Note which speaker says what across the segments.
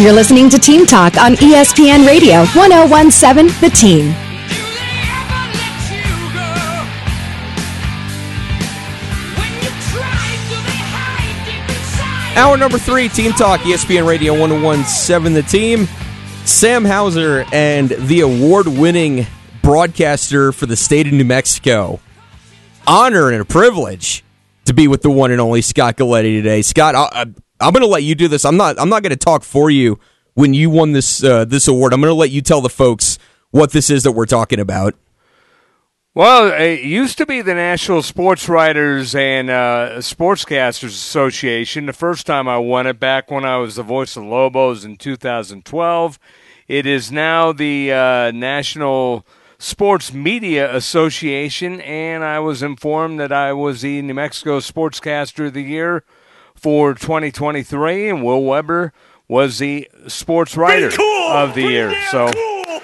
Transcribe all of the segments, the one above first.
Speaker 1: You're listening to Team Talk on ESPN Radio 1017 The Team.
Speaker 2: Hour number three, Team Talk, ESPN Radio 1017 The Team. Sam Hauser and the award winning broadcaster for the state of New Mexico. Honor and a privilege to be with the one and only Scott Galetti today. Scott, I, am going to let you do this. I'm not. I'm not going to talk for you when you won this uh, this award. I'm going to let you tell the folks what this is that we're talking about.
Speaker 3: Well, it used to be the National Sports Writers and uh, Sportscasters Association. The first time I won it back when I was the voice of Lobos in 2012. It is now the uh, National Sports Media Association, and I was informed that I was the New Mexico Sportscaster of the Year for 2023, and Will Webber was the Sports Writer cool. of the Pretty Year. So. Cool.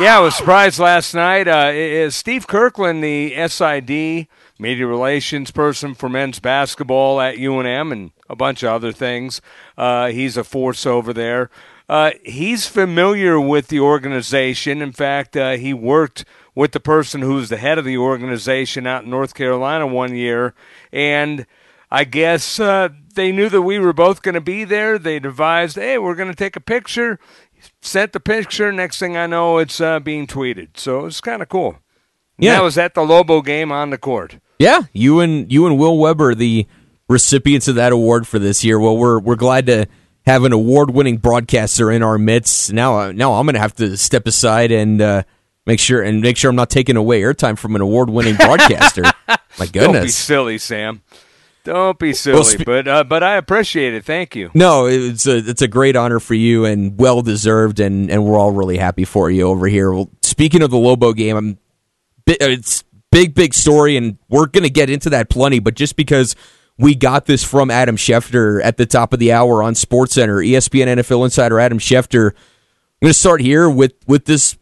Speaker 3: Yeah, I was surprised last night. Uh, Steve Kirkland, the SID media relations person for men's basketball at UNM and a bunch of other things. Uh, he's a force over there. Uh, he's familiar with the organization. In fact, uh, he worked with the person who's the head of the organization out in North Carolina one year, and I guess uh, they knew that we were both going to be there. They devised, hey, we're going to take a picture sent the picture. Next thing I know, it's uh, being tweeted. So it's kind of cool. Yeah, I was at the Lobo game on the court.
Speaker 2: Yeah, you and you and Will Webber, the recipients of that award for this year. Well, we're we're glad to have an award-winning broadcaster in our midst. Now, uh, now I'm going to have to step aside and uh, make sure and make sure I'm not taking away airtime from an award-winning broadcaster. My goodness, don't
Speaker 3: be silly, Sam. Don't be silly, well, spe- but uh, but I appreciate it. Thank you.
Speaker 2: No, it's a it's a great honor for you and well deserved, and and we're all really happy for you over here. Well, speaking of the Lobo game, I'm it's big big story, and we're gonna get into that plenty. But just because we got this from Adam Schefter at the top of the hour on Sports Center, ESPN NFL insider Adam Schefter. I'm going to start here with with this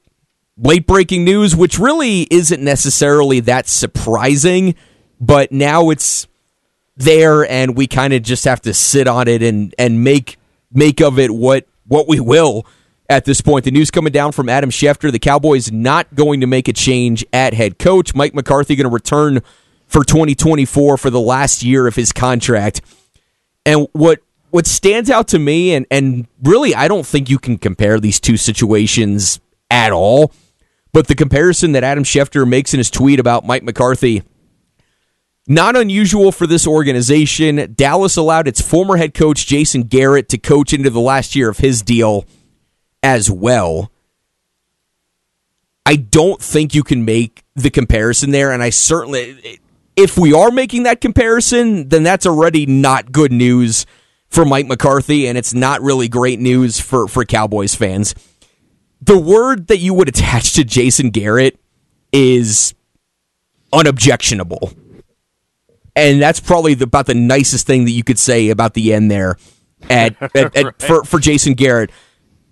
Speaker 2: late breaking news, which really isn't necessarily that surprising, but now it's there, and we kind of just have to sit on it and and make make of it what what we will at this point. The news coming down from Adam Schefter: the Cowboys not going to make a change at head coach. Mike McCarthy going to return for 2024 for the last year of his contract. And what what stands out to me, and and really, I don't think you can compare these two situations at all. But the comparison that Adam Schefter makes in his tweet about Mike McCarthy not unusual for this organization. Dallas allowed its former head coach, Jason Garrett, to coach into the last year of his deal as well. I don't think you can make the comparison there. And I certainly, if we are making that comparison, then that's already not good news for Mike McCarthy. And it's not really great news for, for Cowboys fans. The word that you would attach to Jason Garrett is unobjectionable and that's probably the, about the nicest thing that you could say about the end there at, at, at right. for for Jason Garrett.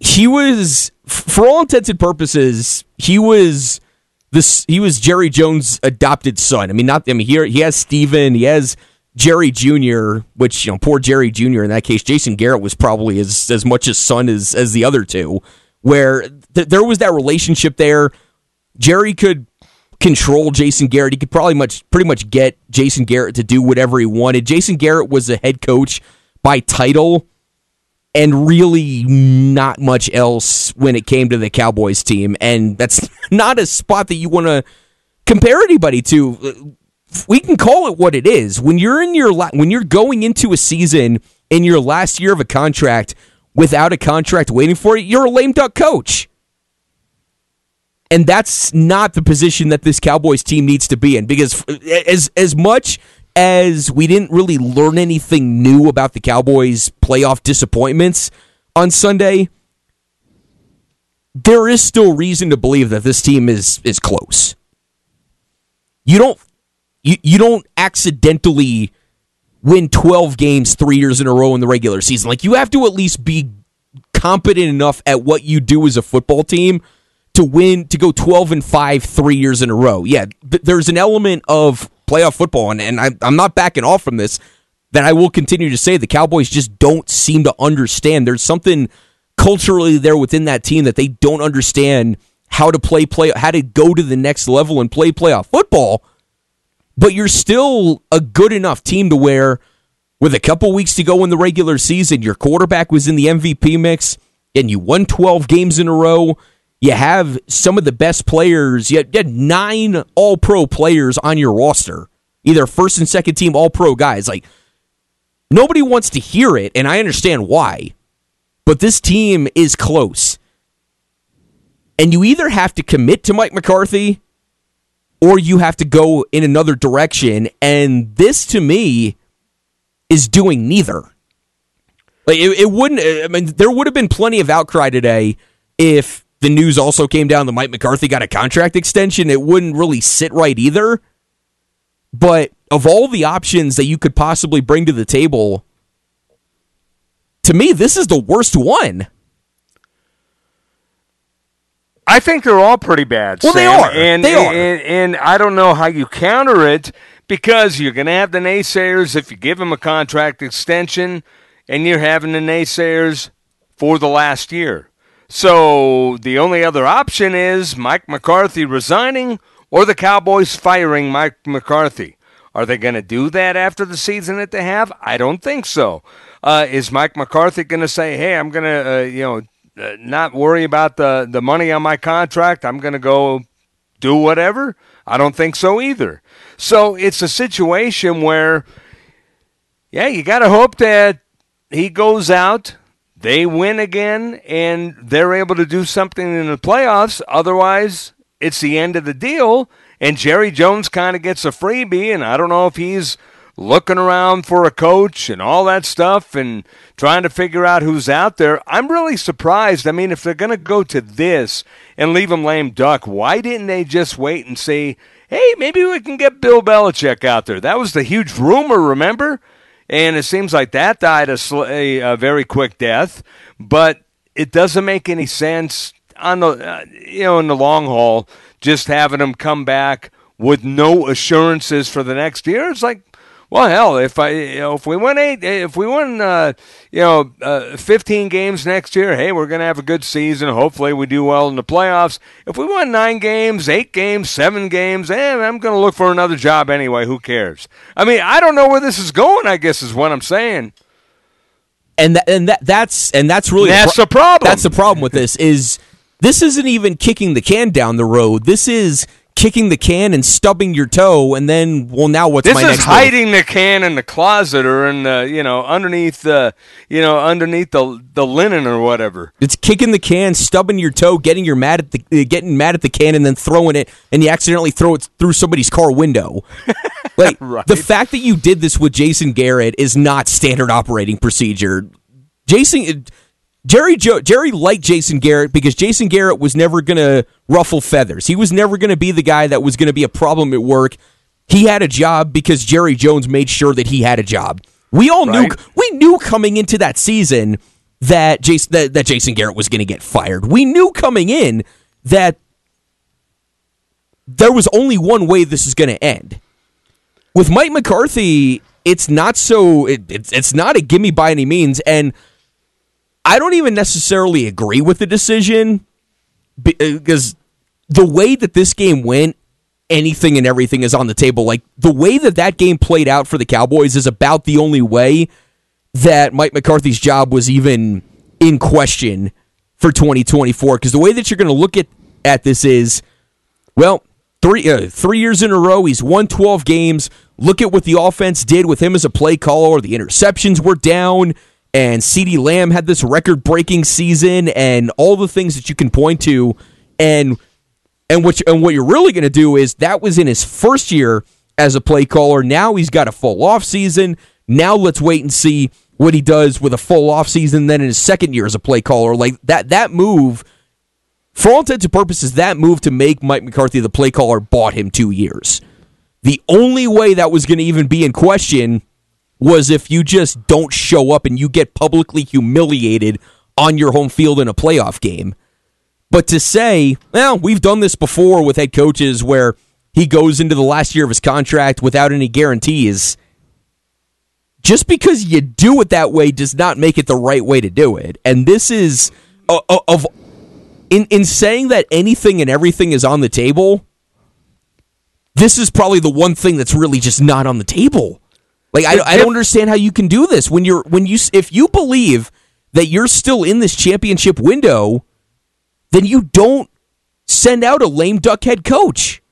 Speaker 2: He was, for all intents and purposes, he was this. He was Jerry Jones' adopted son. I mean, not. I mean, here he has Steven, he has Jerry Jr., which you know, poor Jerry Jr. In that case, Jason Garrett was probably as as much his son as as the other two. Where th- there was that relationship there. Jerry could control Jason Garrett. He could probably much pretty much get Jason Garrett to do whatever he wanted. Jason Garrett was a head coach by title and really not much else when it came to the Cowboys team. And that's not a spot that you want to compare anybody to. We can call it what it is. When you're in your la- when you're going into a season in your last year of a contract without a contract waiting for you, you're a lame duck coach. And that's not the position that this Cowboys team needs to be in because as as much as we didn't really learn anything new about the Cowboys playoff disappointments on Sunday, there is still reason to believe that this team is is close. You don't you, you don't accidentally win 12 games 3 years in a row in the regular season. Like you have to at least be competent enough at what you do as a football team to win to go 12 and 5 3 years in a row. Yeah, th- there's an element of playoff football and, and I, I'm not backing off from this. that I will continue to say the Cowboys just don't seem to understand. There's something culturally there within that team that they don't understand how to play play how to go to the next level and play playoff football. But you're still a good enough team to where with a couple weeks to go in the regular season, your quarterback was in the MVP mix and you won 12 games in a row. You have some of the best players. You had nine all pro players on your roster, either first and second team all pro guys. Like, nobody wants to hear it, and I understand why. But this team is close. And you either have to commit to Mike McCarthy or you have to go in another direction. And this, to me, is doing neither. Like it, it wouldn't. I mean, there would have been plenty of outcry today if the news also came down that Mike McCarthy got a contract extension. It wouldn't really sit right either. But of all the options that you could possibly bring to the table, to me, this is the worst one.
Speaker 3: I think they're all pretty bad.
Speaker 2: Well,
Speaker 3: Sam.
Speaker 2: they are.
Speaker 3: And,
Speaker 2: they are.
Speaker 3: And, and I don't know how you counter it because you're going to have the naysayers if you give them a contract extension, and you're having the naysayers for the last year. So the only other option is Mike McCarthy resigning or the Cowboys firing Mike McCarthy. Are they going to do that after the season that they have? I don't think so. Uh, is Mike McCarthy going to say, "Hey, I'm going to, uh, you know, uh, not worry about the the money on my contract. I'm going to go do whatever"? I don't think so either. So it's a situation where, yeah, you got to hope that he goes out, they win again, and they're able to do something in the playoffs. Otherwise, it's the end of the deal. And Jerry Jones kind of gets a freebie, and I don't know if he's looking around for a coach and all that stuff and trying to figure out who's out there. I'm really surprised. I mean, if they're going to go to this and leave him lame duck, why didn't they just wait and see, hey, maybe we can get Bill Belichick out there? That was the huge rumor, remember? And it seems like that died a, sl- a, a very quick death, but it doesn't make any sense on the uh, you know in the long haul just having him come back with no assurances for the next year. It's like well, hell, if I, you know, if we win eight, if we win, uh, you know, uh, fifteen games next year, hey, we're gonna have a good season. Hopefully, we do well in the playoffs. If we win nine games, eight games, seven games, eh, I'm gonna look for another job anyway. Who cares? I mean, I don't know where this is going. I guess is what I'm saying.
Speaker 2: And that, and that that's and that's really
Speaker 3: that's the, pro- the problem.
Speaker 2: That's the problem with this is this isn't even kicking the can down the road. This is kicking the can and stubbing your toe, and then well, now what's
Speaker 3: this
Speaker 2: my
Speaker 3: is
Speaker 2: next
Speaker 3: hiding move? the can in the closet or in the you know underneath the you know underneath the the linen or whatever.
Speaker 2: It's kicking the can, stubbing your toe, getting your mad at the uh, getting mad at the can, and then throwing it, and you accidentally throw it through somebody's car window. like
Speaker 3: right.
Speaker 2: the fact that you did this with Jason Garrett is not standard operating procedure. Jason. Jerry jo- Jerry liked Jason Garrett because Jason Garrett was never going to ruffle feathers. He was never going to be the guy that was going to be a problem at work. He had a job because Jerry Jones made sure that he had a job. We all right. knew we knew coming into that season that Jason that, that Jason Garrett was going to get fired. We knew coming in that there was only one way this is going to end. With Mike McCarthy, it's not so it, it's it's not a gimme by any means and I don't even necessarily agree with the decision because uh, the way that this game went, anything and everything is on the table. Like the way that that game played out for the Cowboys is about the only way that Mike McCarthy's job was even in question for 2024. Because the way that you're going to look at at this is, well, three uh, three years in a row, he's won 12 games. Look at what the offense did with him as a play caller. The interceptions were down and CeeDee Lamb had this record breaking season and all the things that you can point to and and what you, and what you're really going to do is that was in his first year as a play caller. Now he's got a full off season. Now let's wait and see what he does with a full off season then in his second year as a play caller. Like that that move for all intents and purposes that move to make Mike McCarthy the play caller bought him 2 years. The only way that was going to even be in question was if you just don't show up and you get publicly humiliated on your home field in a playoff game. But to say, well, we've done this before with head coaches where he goes into the last year of his contract without any guarantees just because you do it that way does not make it the right way to do it. And this is uh, uh, of in in saying that anything and everything is on the table. This is probably the one thing that's really just not on the table. Like I, I don't understand how you can do this when you're when you if you believe that you're still in this championship window, then you don't send out a lame duck head coach.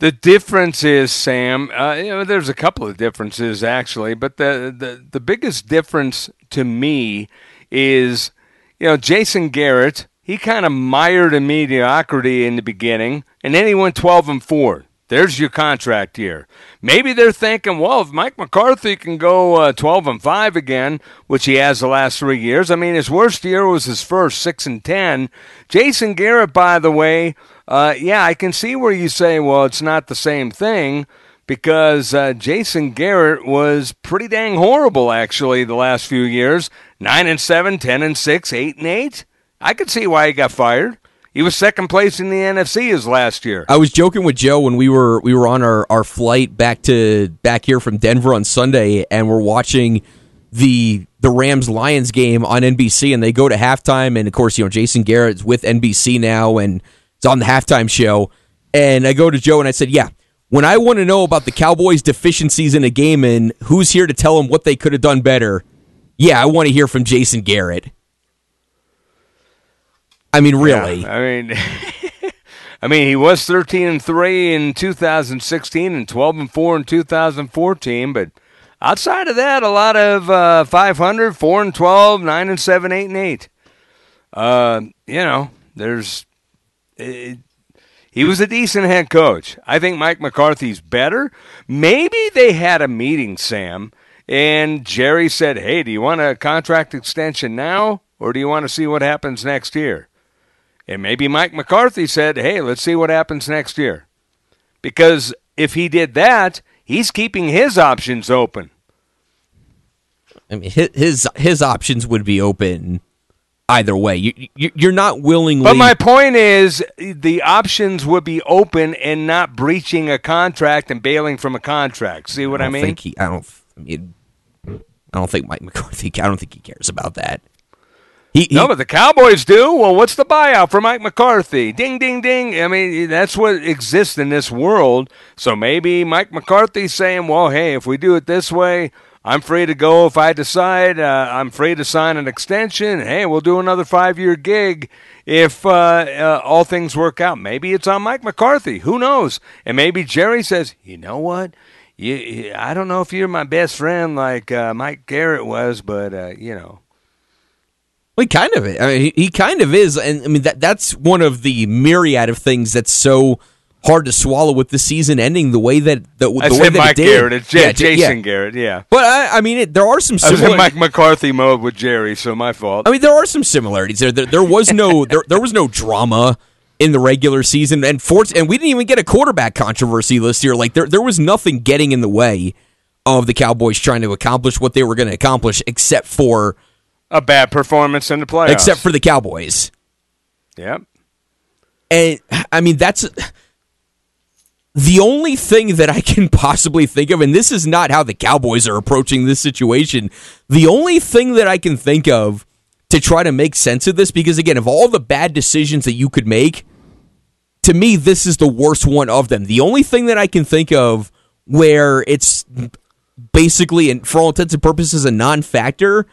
Speaker 3: The difference is, Sam. Uh, you know, there's a couple of differences actually, but the, the the biggest difference to me is, you know, Jason Garrett. He kind of mired in mediocrity in the beginning, and then he went 12 and four. There's your contract year. Maybe they're thinking, well, if Mike McCarthy can go uh, 12 and 5 again, which he has the last three years, I mean, his worst year was his first, 6 and 10. Jason Garrett, by the way, uh, yeah, I can see where you say, well, it's not the same thing because uh, Jason Garrett was pretty dang horrible, actually, the last few years 9 and 7, 10 and 6, 8 and 8. I could see why he got fired. He was second place in the NFC his last year.
Speaker 2: I was joking with Joe when we were we were on our, our flight back to back here from Denver on Sunday, and we're watching the the Rams Lions game on NBC, and they go to halftime, and of course, you know Jason Garrett's with NBC now, and it's on the halftime show, and I go to Joe and I said, yeah. When I want to know about the Cowboys' deficiencies in a game and who's here to tell them what they could have done better, yeah, I want to hear from Jason Garrett. I mean, really.
Speaker 3: Yeah, I mean, I mean, he was thirteen and three in 2016 and 12 and four in 2014, but outside of that, a lot of uh, 500, 4 and 12, 9 and 7, 8 and 8. Uh, you know, there's. It, he was a decent head coach. I think Mike McCarthy's better. Maybe they had a meeting, Sam, and Jerry said, "Hey, do you want a contract extension now, or do you want to see what happens next year?" And maybe Mike McCarthy said, hey, let's see what happens next year. Because if he did that, he's keeping his options open.
Speaker 2: I mean, his his options would be open either way. You, you're not willingly.
Speaker 3: But my point is, the options would be open and not breaching a contract and bailing from a contract. See what I,
Speaker 2: I
Speaker 3: mean?
Speaker 2: He, I don't. I mean, I don't think Mike McCarthy. I don't think he cares about that.
Speaker 3: He, he, no, but the Cowboys do. Well, what's the buyout for Mike McCarthy? Ding, ding, ding. I mean, that's what exists in this world. So maybe Mike McCarthy's saying, well, hey, if we do it this way, I'm free to go if I decide. Uh, I'm free to sign an extension. Hey, we'll do another five year gig if uh, uh, all things work out. Maybe it's on Mike McCarthy. Who knows? And maybe Jerry says, you know what? You, I don't know if you're my best friend like uh, Mike Garrett was, but, uh, you know.
Speaker 2: Well, he kind of I mean, he, he kind of is, and I mean that that's one of the myriad of things that's so hard to swallow with the season ending the way that the, the way that
Speaker 3: Mike
Speaker 2: it did.
Speaker 3: Garrett. It's J- yeah, Jason yeah. Garrett. Yeah,
Speaker 2: but I, I mean, it, there are some.
Speaker 3: Similar- I was in Mike McCarthy mode with Jerry, so my fault.
Speaker 2: I mean, there are some similarities there. There, there was no there, there was no drama in the regular season, and for, and we didn't even get a quarterback controversy this year. Like there there was nothing getting in the way of the Cowboys trying to accomplish what they were going to accomplish, except for
Speaker 3: a bad performance in the playoffs,
Speaker 2: except for the Cowboys.
Speaker 3: Yep.
Speaker 2: And I mean that's the only thing that I can possibly think of, and this is not how the Cowboys are approaching this situation. The only thing that I can think of to try to make sense of this, because again, of all the bad decisions that you could make, to me, this is the worst one of them. The only thing that I can think of where it's basically, and for all intents and purposes, a non factor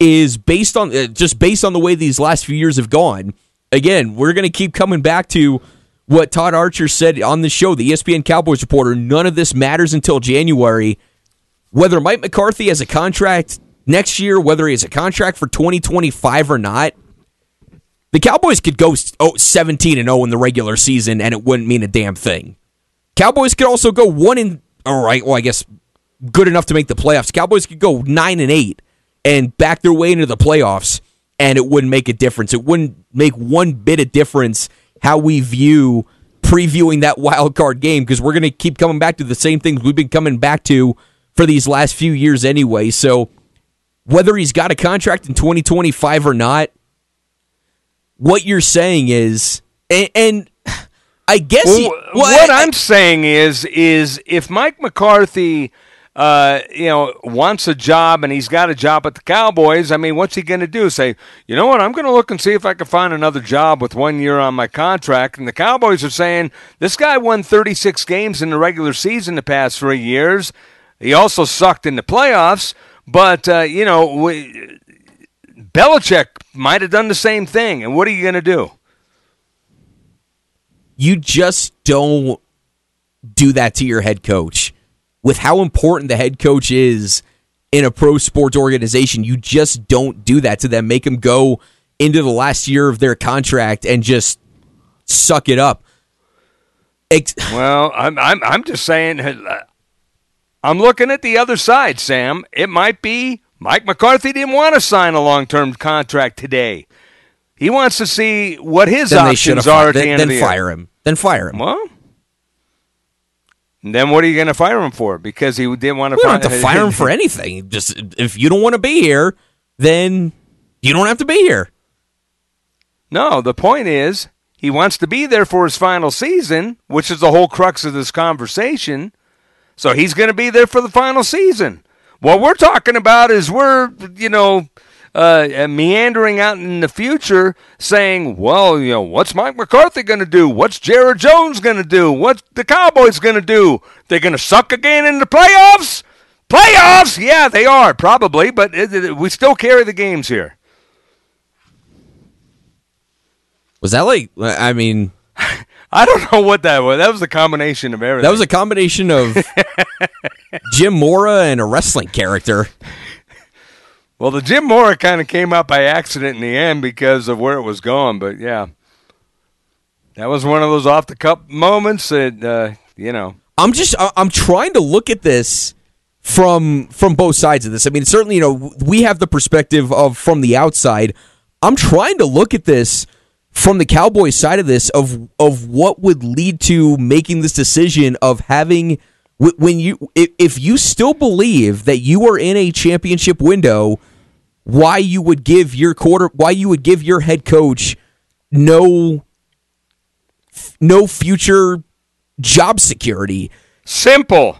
Speaker 2: is based on uh, just based on the way these last few years have gone. Again, we're going to keep coming back to what Todd Archer said on the show, the ESPN Cowboys reporter. None of this matters until January. Whether Mike McCarthy has a contract next year, whether he has a contract for 2025 or not, the Cowboys could go 17 and 0 in the regular season and it wouldn't mean a damn thing. Cowboys could also go 1 in all right, well I guess good enough to make the playoffs. Cowboys could go 9 and 8 and back their way into the playoffs, and it wouldn't make a difference. It wouldn't make one bit of difference how we view previewing that wild card game because we're going to keep coming back to the same things we've been coming back to for these last few years anyway. So whether he's got a contract in 2025 or not, what you're saying is, and, and I guess
Speaker 3: well, he, well, what I, I'm saying is, is if Mike McCarthy uh, you know, wants a job and he's got a job at the Cowboys, I mean, what's he going to do? Say, you know what? I'm going to look and see if I can find another job with one year on my contract. And the Cowboys are saying this guy won 36 games in the regular season the past three years. He also sucked in the playoffs, but uh, you know, we, Belichick might have done the same thing. And what are you going to do?
Speaker 2: You just don't do that to your head coach with how important the head coach is in a pro sports organization, you just don't do that to them. Make them go into the last year of their contract and just suck it up.
Speaker 3: Ex- well, I'm I'm I'm just saying. Uh, I'm looking at the other side, Sam. It might be Mike McCarthy didn't want to sign a long-term contract today. He wants to see what his
Speaker 2: then
Speaker 3: options are at
Speaker 2: then,
Speaker 3: the
Speaker 2: end
Speaker 3: then of the
Speaker 2: fire year. him. Then fire him.
Speaker 3: Well, and then what are you going to fire him for? Because he didn't want to.
Speaker 2: We don't have to fire him for anything. Just if you don't want to be here, then you don't have to be here.
Speaker 3: No, the point is he wants to be there for his final season, which is the whole crux of this conversation. So he's going to be there for the final season. What we're talking about is we're, you know, uh, meandering out in the future saying, well, you know, what's Mike McCarthy going to do? What's Jared Jones going to do? What's the Cowboys going to do? They're going to suck again in the playoffs? Playoffs? Yeah, they are, probably, but it, it, we still carry the games here.
Speaker 2: Was that like, I mean.
Speaker 3: I don't know what that was. That was a combination of everything.
Speaker 2: That was a combination of Jim Mora and a wrestling character.
Speaker 3: Well, the Jim Mora kind of came out by accident in the end because of where it was going, but yeah, that was one of those off the cup moments that uh, you know.
Speaker 2: I'm just I'm trying to look at this from from both sides of this. I mean, certainly you know we have the perspective of from the outside. I'm trying to look at this from the Cowboys side of this of of what would lead to making this decision of having when you if you still believe that you are in a championship window why you would give your quarter why you would give your head coach no no future job security.
Speaker 3: Simple.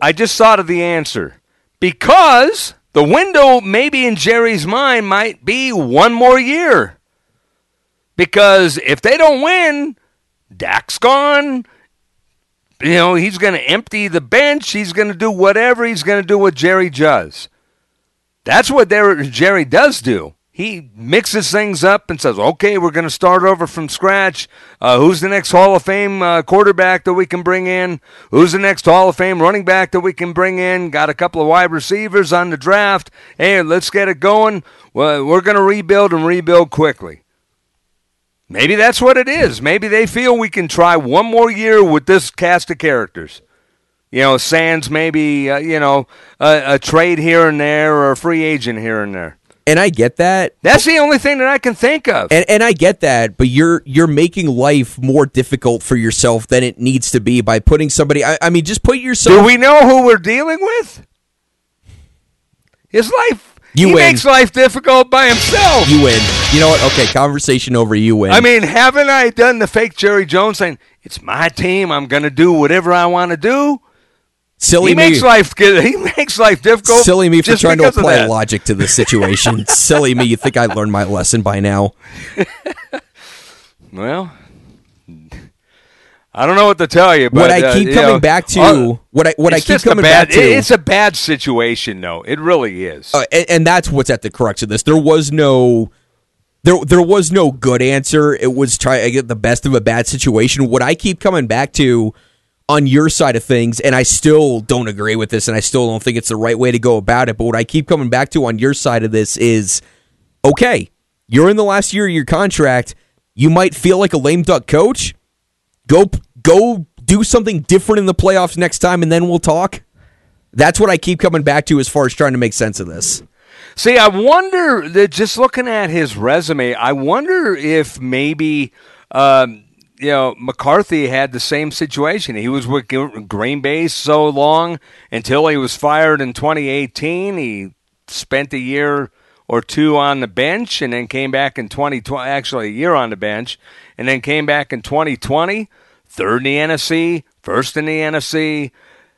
Speaker 3: I just thought of the answer. Because the window maybe in Jerry's mind might be one more year. Because if they don't win, Dak's gone. You know, he's going to empty the bench. He's going to do whatever. He's going to do what Jerry does. That's what Jerry does do. He mixes things up and says, okay, we're going to start over from scratch. Uh, who's the next Hall of Fame uh, quarterback that we can bring in? Who's the next Hall of Fame running back that we can bring in? Got a couple of wide receivers on the draft. Hey, let's get it going. Well, we're going to rebuild and rebuild quickly. Maybe that's what it is. Maybe they feel we can try one more year with this cast of characters. You know, Sands maybe uh, you know a, a trade here and there or a free agent here and there.
Speaker 2: And I get that.
Speaker 3: That's the only thing that I can think of.
Speaker 2: And, and I get that, but you're you're making life more difficult for yourself than it needs to be by putting somebody. I, I mean, just put yourself.
Speaker 3: Do we know who we're dealing with? His life.
Speaker 2: You
Speaker 3: he
Speaker 2: win.
Speaker 3: makes life difficult by himself.
Speaker 2: You win. You know what? Okay, conversation over. You win.
Speaker 3: I mean, haven't I done the fake Jerry Jones saying it's my team? I'm going to do whatever I want to do.
Speaker 2: Silly
Speaker 3: he
Speaker 2: me.
Speaker 3: makes life he makes life difficult.
Speaker 2: Silly me for trying to apply logic to this situation. Silly me. You think I learned my lesson by now?
Speaker 3: well, I don't know what to tell you. But,
Speaker 2: what I
Speaker 3: uh,
Speaker 2: keep
Speaker 3: you
Speaker 2: coming
Speaker 3: know,
Speaker 2: back to,
Speaker 3: uh,
Speaker 2: what I what I keep coming
Speaker 3: bad,
Speaker 2: back to,
Speaker 3: it's a bad situation, though. It really is,
Speaker 2: uh, and, and that's what's at the crux of this. There was no. There, there was no good answer. It was try to get the best of a bad situation. What I keep coming back to on your side of things, and I still don't agree with this, and I still don't think it's the right way to go about it. But what I keep coming back to on your side of this is okay, you're in the last year of your contract. You might feel like a lame duck coach. Go go do something different in the playoffs next time, and then we'll talk. That's what I keep coming back to as far as trying to make sense of this.
Speaker 3: See, I wonder that just looking at his resume, I wonder if maybe um, you know, McCarthy had the same situation. He was with Green Bay so long until he was fired in 2018. He spent a year or two on the bench and then came back in 2020, actually a year on the bench, and then came back in 2020, third in the NFC, first in the NFC.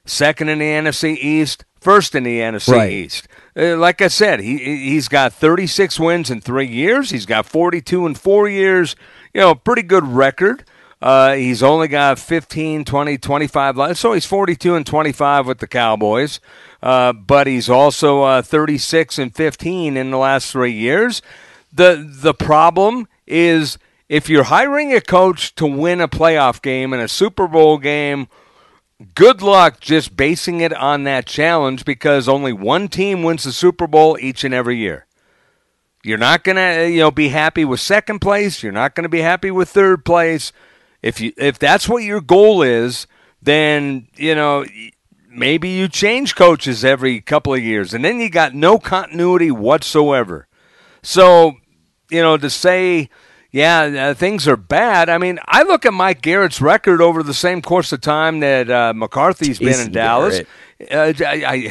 Speaker 3: second in the NFC East, first in the NFC
Speaker 2: Right.
Speaker 3: East. Uh, like I said, he he's got 36 wins in three years. He's got 42 in four years. You know, pretty good record. Uh, he's only got 15, 20, 25. li- So he's 42 and 25 with the Cowboys. Uh, but he's also uh, 36 and 15 in the last three years. The the problem is if you're hiring a coach to win a playoff game and a Super Bowl game good luck just basing it on that challenge because only one team wins the Super Bowl each and every year. You're not going to, you know, be happy with second place, you're not going to be happy with third place. If you if that's what your goal is, then, you know, maybe you change coaches every couple of years and then you got no continuity whatsoever. So, you know, to say yeah, uh, things are bad. I mean, I look at Mike Garrett's record over the same course of time that uh, McCarthy's been in Dallas. Uh, I,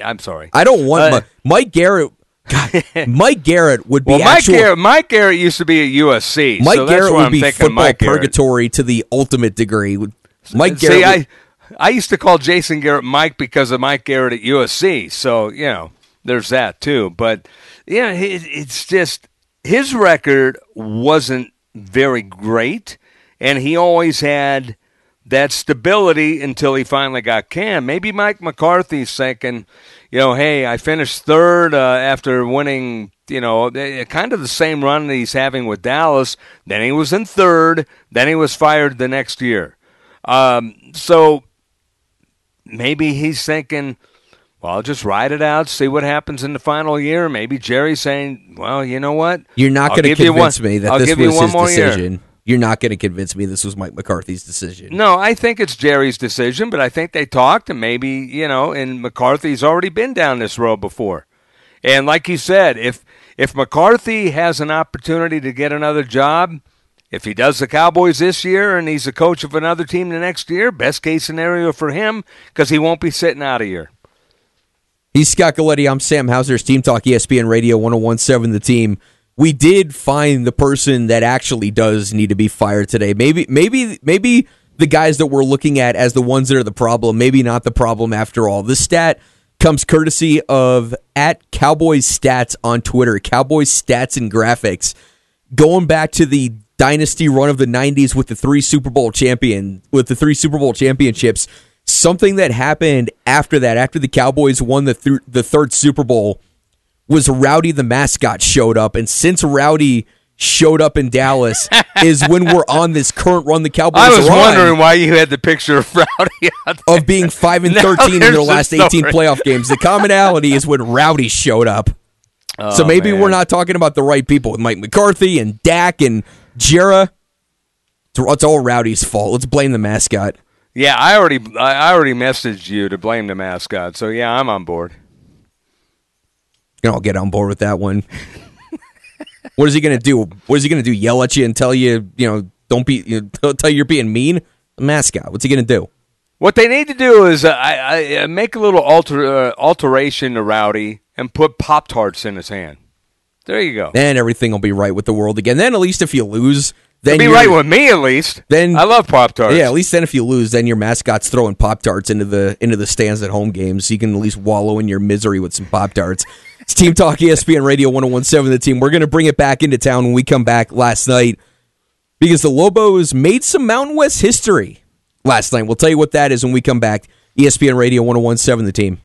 Speaker 3: am sorry.
Speaker 2: I don't want
Speaker 3: Uh,
Speaker 2: Mike Garrett. God, Mike Garrett would be
Speaker 3: well, Mike
Speaker 2: actual.
Speaker 3: Garrett, Mike Garrett used to be at USC.
Speaker 2: Mike
Speaker 3: so that's
Speaker 2: Garrett would
Speaker 3: I'm
Speaker 2: be football
Speaker 3: Mike Garrett.
Speaker 2: purgatory to the ultimate degree. Mike Garrett.
Speaker 3: See,
Speaker 2: would-
Speaker 3: I I used to call Jason Garrett Mike because of Mike Garrett at USC. So you know, there's that too. But yeah, it, it's just his record wasn't very great, and he always had that stability until he finally got Cam. Maybe Mike McCarthy's thinking, you know, hey, I finished third uh, after winning, you know, eh, kind of the same run that he's having with Dallas. Then he was in third. Then he was fired the next year. Um, so maybe he's thinking, well, I'll just ride it out, see what happens in the final year. Maybe Jerry's saying, well, you know what?
Speaker 2: You're not going to convince
Speaker 3: one-
Speaker 2: me that
Speaker 3: I'll
Speaker 2: this was his
Speaker 3: more year.
Speaker 2: You're not going to convince me this was Mike McCarthy's decision.
Speaker 3: No, I think it's Jerry's decision, but I think they talked and maybe, you know, and McCarthy's already been down this road before. And like you said, if if McCarthy has an opportunity to get another job, if he does the Cowboys this year and he's a coach of another team the next year, best case scenario for him because he won't be sitting out a year.
Speaker 2: He's Scott Galetti. I'm Sam Hauser's Team Talk ESPN Radio 1017 The Team. We did find the person that actually does need to be fired today. Maybe, maybe, maybe the guys that we're looking at as the ones that are the problem, maybe not the problem after all. This stat comes courtesy of at Cowboys Stats on Twitter, Cowboys Stats and Graphics, going back to the dynasty run of the 90s with the three Super Bowl champion with the three Super Bowl championships. Something that happened after that, after the Cowboys won the th- the third Super Bowl, was Rowdy the mascot showed up, and since Rowdy showed up in Dallas, is when we're on this current run the Cowboys
Speaker 3: I was wondering why you had the picture of Rowdy out there.
Speaker 2: of being five and
Speaker 3: Now
Speaker 2: thirteen in their
Speaker 3: the
Speaker 2: last eighteen playoff games. The commonality is when Rowdy showed up. Oh, so
Speaker 3: Oh,
Speaker 2: maybe
Speaker 3: man.
Speaker 2: we're not talking about the right people with Mike McCarthy and Dak and Jera. It's, all Rowdy's fault. Let's blame the mascot.
Speaker 3: Yeah, I already I already messaged you to blame the mascot. So yeah, I'm on board.
Speaker 2: You know, I'll get on board with that one. what is he going to do? What is he going to do? Yell at you and tell you, you know, don't be, you know, tell you you're being mean? The mascot. What's he going to do?
Speaker 3: What they need to do is uh, I, I uh, make a little alter uh, alteration to Rowdy and put Pop Tarts in his hand. There you go.
Speaker 2: Then everything will be right with the world again. Then at least if you lose, then
Speaker 3: Be
Speaker 2: you're-
Speaker 3: right with me at least.
Speaker 2: Then-
Speaker 3: I love Pop Tarts.
Speaker 2: Yeah, at least then if you lose, then your mascot's throwing pop tarts into the into the stands at home games. So you can at least wallow in your misery with some pop tarts. It's Team Talk ESPN Radio 1017 the team. We're gonna bring it back into town when we come back last night. Because the Lobos made some Mountain West history last night. We'll tell you what that is when we come back. ESPN Radio 1017 the team.